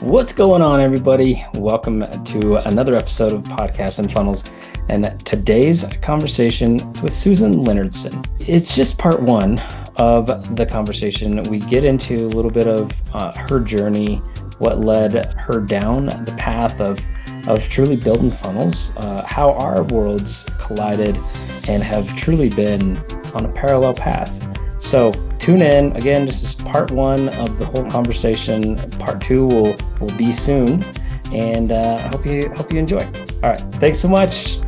What's going on, everybody? Welcome to another episode of Podcast and Funnels. And today's conversation is with Susan Leonardson. It's just part one of the conversation. We get into a little bit of uh, her journey, what led her down the path of of truly building funnels, uh, how our worlds collided and have truly been on a parallel path. So tune in. Again, this is part one of the whole conversation. Part two will will be soon, and uh, I hope you hope you enjoy. All right, thanks so much.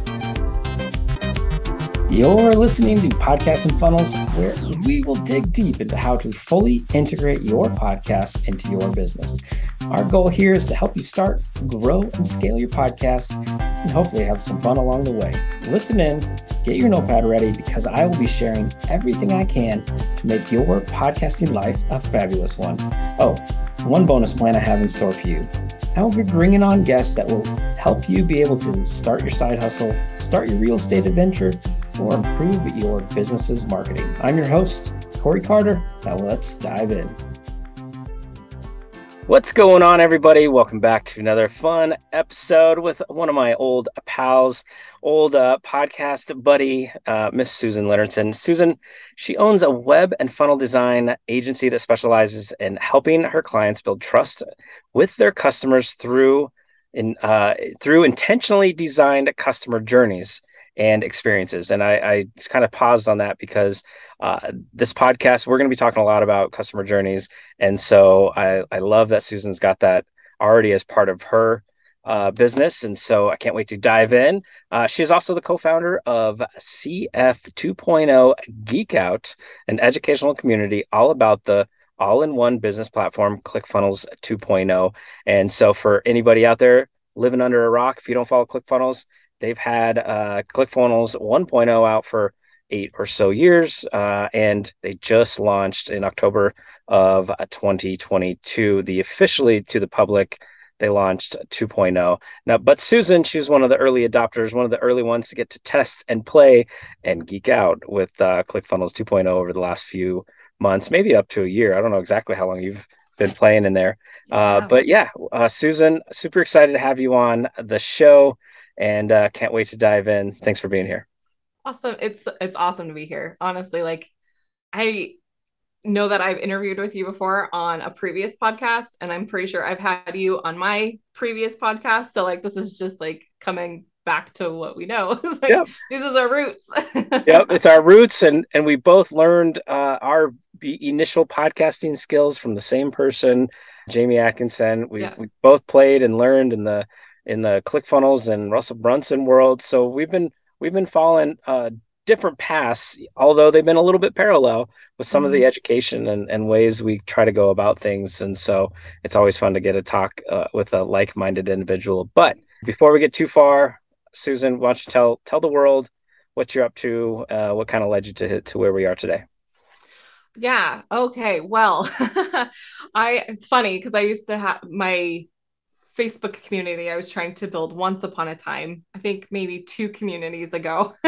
You're listening to Podcast and Funnels, where we will dig deep into how to fully integrate your podcast into your business. Our goal here is to help you start, grow, and scale your podcast, and hopefully have some fun along the way. Listen in, get your notepad ready, because I will be sharing everything I can to make your podcasting life a fabulous one. Oh, one bonus plan I have in store for you. I will be bringing on guests that will help you be able to start your side hustle, start your real estate adventure, or improve your business's marketing. I'm your host, Cory Carter. Now let's dive in. What's going on, everybody? Welcome back to another fun episode with one of my old pals, old uh, podcast buddy, uh, Miss Susan Leonardson. Susan, she owns a web and funnel design agency that specializes in helping her clients build trust with their customers through in uh, through intentionally designed customer journeys and experiences. And I, I just kind of paused on that because uh, this podcast, we're going to be talking a lot about customer journeys. And so I, I love that Susan's got that already as part of her uh, business. And so I can't wait to dive in. Uh, she is also the co founder of CF 2.0 Geek Out, an educational community all about the all in one business platform, ClickFunnels 2.0. And so for anybody out there living under a rock, if you don't follow ClickFunnels, They've had uh, ClickFunnels 1.0 out for eight or so years, uh, and they just launched in October of uh, 2022. The officially to the public, they launched 2.0. Now, but Susan, she's one of the early adopters, one of the early ones to get to test and play and geek out with uh, ClickFunnels 2.0 over the last few months, maybe up to a year. I don't know exactly how long you've been playing in there. Uh, yeah. but yeah, uh, Susan, super excited to have you on the show and uh, can't wait to dive in. Thanks for being here. Awesome. It's it's awesome to be here. Honestly, like I know that I've interviewed with you before on a previous podcast, and I'm pretty sure I've had you on my previous podcast. So like this is just like coming back to what we know. like, yep. This is our roots. yep, it's our roots, and and we both learned uh, our initial podcasting skills from the same person, Jamie Atkinson. We yeah. we both played and learned in the in the ClickFunnels and Russell Brunson world. So we've been we've been following uh, different paths, although they've been a little bit parallel with some mm-hmm. of the mm-hmm. education and, and ways we try to go about things. And so it's always fun to get a talk uh, with a like-minded individual. But before we get too far, Susan, why don't you tell tell the world what you're up to, uh, what kind of led you to to where we are today? Yeah. Okay. Well, I it's funny because I used to have my Facebook community I was trying to build once upon a time. I think maybe two communities ago.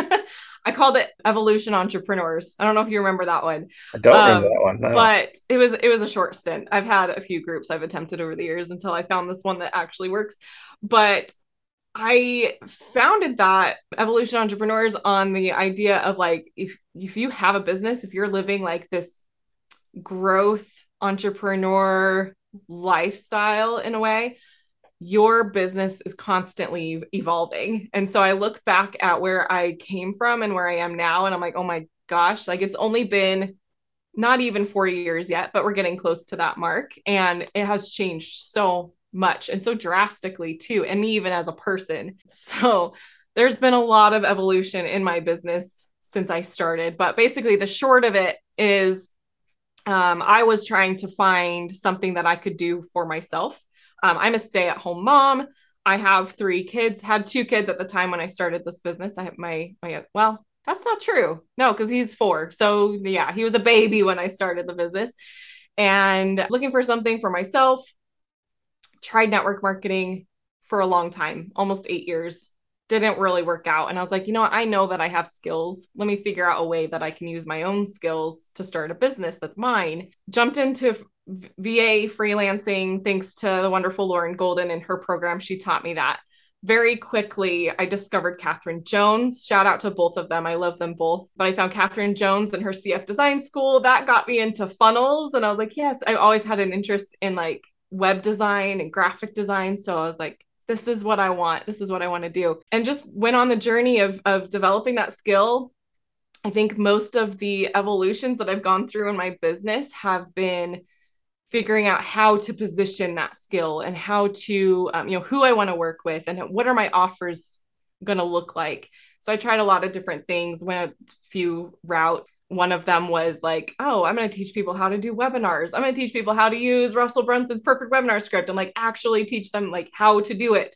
I called it Evolution Entrepreneurs. I don't know if you remember that one. I don't um, remember that one. No. But it was it was a short stint. I've had a few groups I've attempted over the years until I found this one that actually works. But I founded that Evolution Entrepreneurs on the idea of like if if you have a business, if you're living like this growth entrepreneur lifestyle in a way, your business is constantly evolving. And so I look back at where I came from and where I am now, and I'm like, oh my gosh, like it's only been not even four years yet, but we're getting close to that mark. And it has changed so much and so drastically too. And me, even as a person. So there's been a lot of evolution in my business since I started. But basically, the short of it is um, I was trying to find something that I could do for myself um, I'm a stay at home mom. I have three kids, had two kids at the time when I started this business. I have my, my well, that's not true. No, because he's four. So yeah, he was a baby when I started the business and looking for something for myself. Tried network marketing for a long time, almost eight years. Didn't really work out. And I was like, you know? I know that I have skills. Let me figure out a way that I can use my own skills to start a business that's mine. Jumped into VA freelancing thanks to the wonderful Lauren Golden and her program. She taught me that. Very quickly, I discovered Catherine Jones. Shout out to both of them. I love them both. But I found Catherine Jones and her CF design school. That got me into funnels. And I was like, yes, I always had an interest in like web design and graphic design. So I was like, this is what I want. This is what I want to do. And just went on the journey of of developing that skill. I think most of the evolutions that I've gone through in my business have been figuring out how to position that skill and how to um, you know who I want to work with and what are my offers going to look like. So I tried a lot of different things, went a few route one of them was like, oh, I'm going to teach people how to do webinars. I'm going to teach people how to use Russell Brunson's perfect webinar script and like actually teach them like how to do it.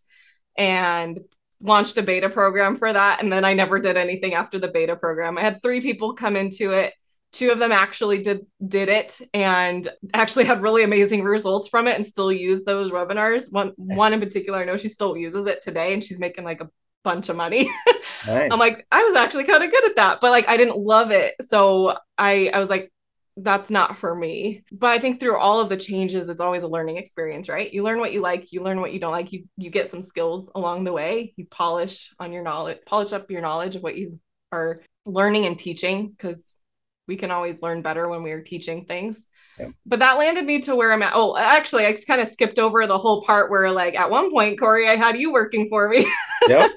And launched a beta program for that. And then I never did anything after the beta program. I had three people come into it. Two of them actually did did it and actually had really amazing results from it and still use those webinars. One nice. one in particular, I know she still uses it today and she's making like a bunch of money. Nice. I'm like, I was actually kind of good at that, but like I didn't love it. So I I was like, that's not for me. But I think through all of the changes, it's always a learning experience, right? You learn what you like, you learn what you don't like, you you get some skills along the way, you polish on your knowledge, polish up your knowledge of what you are learning and teaching, because we can always learn better when we are teaching things. But that landed me to where I'm at. Oh, actually, I kind of skipped over the whole part where, like, at one point, Cory, I had you working for me. Yep.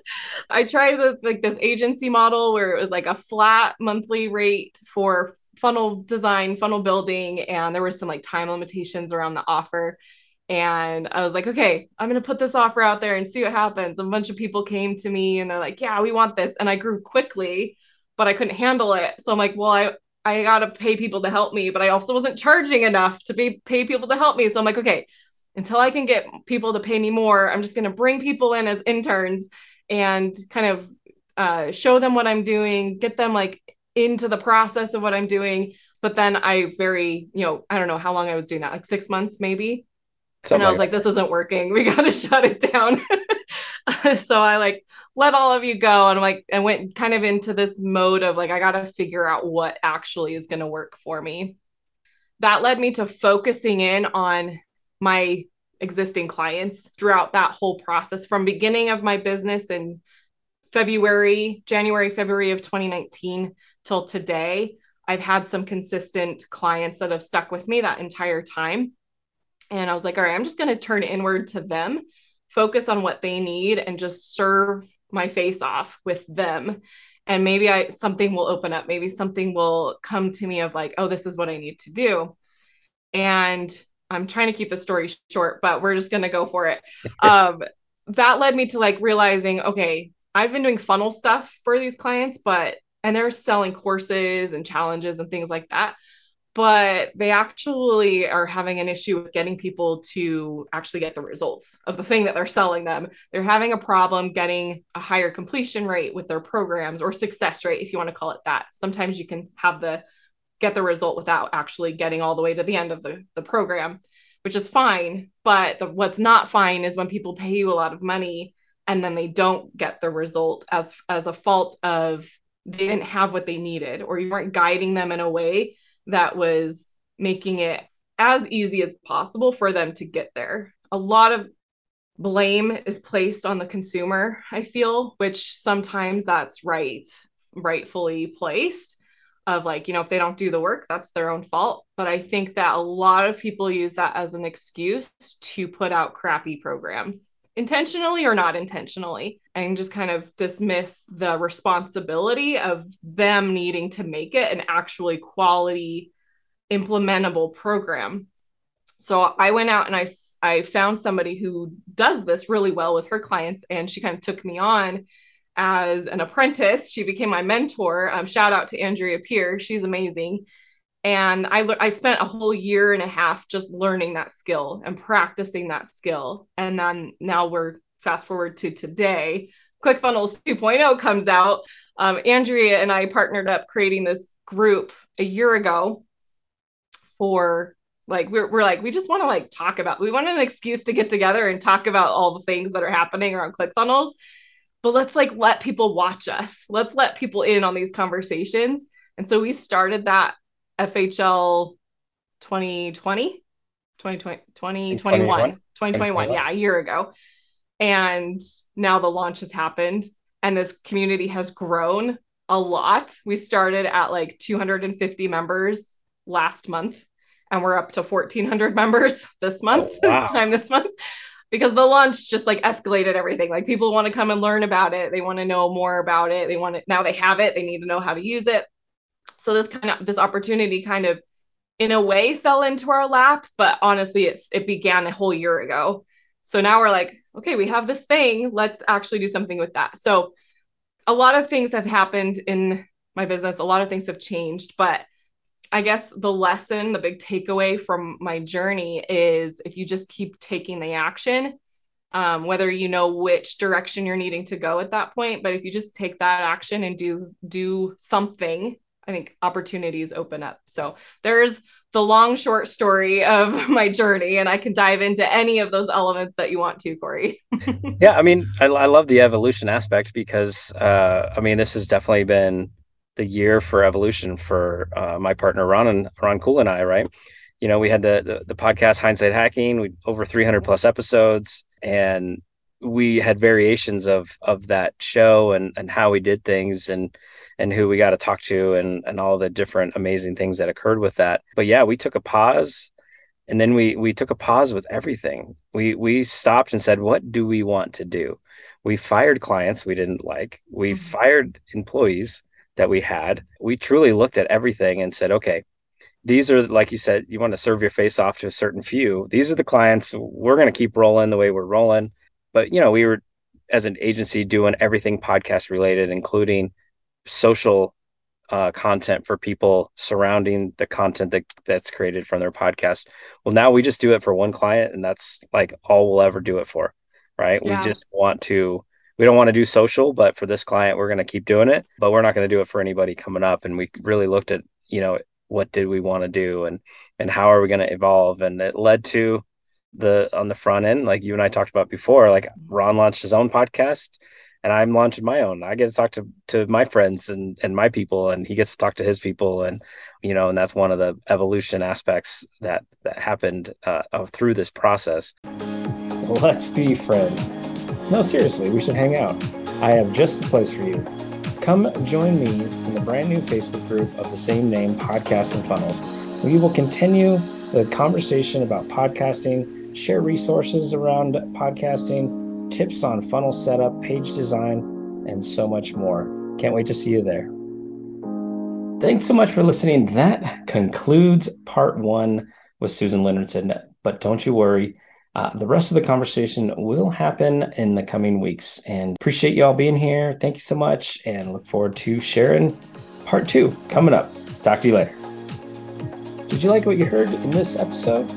I tried the, like this agency model where it was like a flat monthly rate for funnel design, funnel building, and there was some like time limitations around the offer. And I was like, okay, I'm going to put this offer out there and see what happens. A bunch of people came to me and they're like, yeah, we want this. And I grew quickly, but I couldn't handle it. So I'm like, well, I, I got to pay people to help me, but I also wasn't charging enough to pay, pay people to help me. So I'm like, okay, until I can get people to pay me more, I'm just going to bring people in as interns and kind of uh, show them what I'm doing, get them like into the process of what I'm doing. But then I very, you know, I don't know how long I was doing that, like six months maybe. Something and I was like, like this isn't working. We got to shut it down. so I like let all of you go and I'm like I went kind of into this mode of like I got to figure out what actually is going to work for me. That led me to focusing in on my existing clients throughout that whole process from beginning of my business in February, January, February of 2019 till today. I've had some consistent clients that have stuck with me that entire time. And I was like, all right, I'm just going to turn inward to them focus on what they need and just serve my face off with them. And maybe i something will open up. Maybe something will come to me of like oh this is what i need to do. And i'm trying to keep the story short but we're just going to go for it. Um, that led me to like realizing okay i've been doing funnel stuff for these clients but and they're selling courses and challenges and things like that but they actually are having an issue with getting people to actually get the results of the thing that they're selling them. They're having a problem getting a higher completion rate with their programs or success rate, if you want to call it that. Sometimes you can have the get the result without actually getting all the way to the end of the, the program, which is fine. But the, what's not fine is when people pay you a lot of money and then they don't get the result as as a fault of they didn't have what they needed or you weren't guiding them in a way that was making it as easy as possible for them to get there. A lot of blame is placed on the consumer, I feel, which sometimes that's right, rightfully placed of like, you know, if they don't do the work, that's their own fault. But I think that a lot of people use that as an excuse to put out crappy programs, intentionally or not intentionally, and just kind of dismiss the responsibility of them needing to make it an actually quality implementable program. So I went out and I I found somebody who does this really well with her clients, and she kind of took me on as an apprentice. She became my mentor. Um, shout out to Andrea Peer, she's amazing. And I I spent a whole year and a half just learning that skill and practicing that skill. And then now we're fast forward to today. ClickFunnels 2.0 comes out. Um, Andrea and I partnered up creating this group a year ago for like we're, we're like we just want to like talk about we want an excuse to get together and talk about all the things that are happening around ClickFunnels but let's like let people watch us. Let's let people in on these conversations. And so we started that FHL 2020, 2020, 2021, 2021, yeah, a year ago. And now the launch has happened and this community has grown a lot. We started at like 250 members last month and we're up to 1400 members this month, oh, wow. this time this month because the launch just like escalated everything. Like people want to come and learn about it. They want to know more about it. They want to now they have it. They need to know how to use it. So this kind of this opportunity kind of in a way fell into our lap, but honestly it's it began a whole year ago. So now we're like, okay, we have this thing. Let's actually do something with that. So a lot of things have happened in my business. A lot of things have changed, but I guess the lesson, the big takeaway from my journey is if you just keep taking the action, um, whether you know which direction you're needing to go at that point, but if you just take that action and do do something, I think opportunities open up. So there's the long short story of my journey, and I can dive into any of those elements that you want to, Cory. yeah, I mean, I, I love the evolution aspect because uh, I mean, this has definitely been the year for evolution for uh, my partner Ron and Ron Cool and I, right? You know, we had the, the, the podcast Hindsight Hacking, we over 300 plus episodes, and we had variations of of that show and and how we did things and and who we got to talk to and and all the different amazing things that occurred with that. But yeah, we took a pause and then we we took a pause with everything. We we stopped and said, what do we want to do? We fired clients we didn't like. We mm-hmm. fired employees that we had, we truly looked at everything and said, okay, these are like you said, you want to serve your face off to a certain few. These are the clients we're going to keep rolling the way we're rolling. But you know, we were as an agency doing everything podcast related, including social uh, content for people surrounding the content that that's created from their podcast. Well, now we just do it for one client, and that's like all we'll ever do it for, right? Yeah. We just want to we don't want to do social, but for this client, we're going to keep doing it. But we're not going to do it for anybody coming up. And we really looked at, you know, what did we want to do and and how are we going to evolve? And it led to the on the front end, like you and I talked about before, like Ron launched his own podcast and I'm launching my own. I get to talk to to my friends and and my people, and he gets to talk to his people, and you know, and that's one of the evolution aspects that that happened uh, through this process. Let's be friends. No, seriously, we should hang out. I have just the place for you. Come join me in the brand new Facebook group of the same name, Podcasts and Funnels. We will continue the conversation about podcasting, share resources around podcasting, tips on funnel setup, page design, and so much more. Can't wait to see you there. Thanks so much for listening. That concludes part one with Susan Leonardson. But don't you worry, uh, the rest of the conversation will happen in the coming weeks. And appreciate you all being here. Thank you so much. And look forward to sharing part two coming up. Talk to you later. Did you like what you heard in this episode?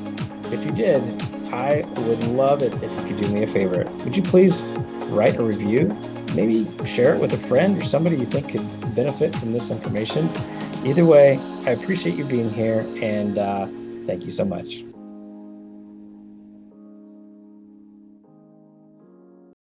If you did, I would love it if you could do me a favor. Would you please write a review? Maybe share it with a friend or somebody you think could benefit from this information. Either way, I appreciate you being here and uh, thank you so much.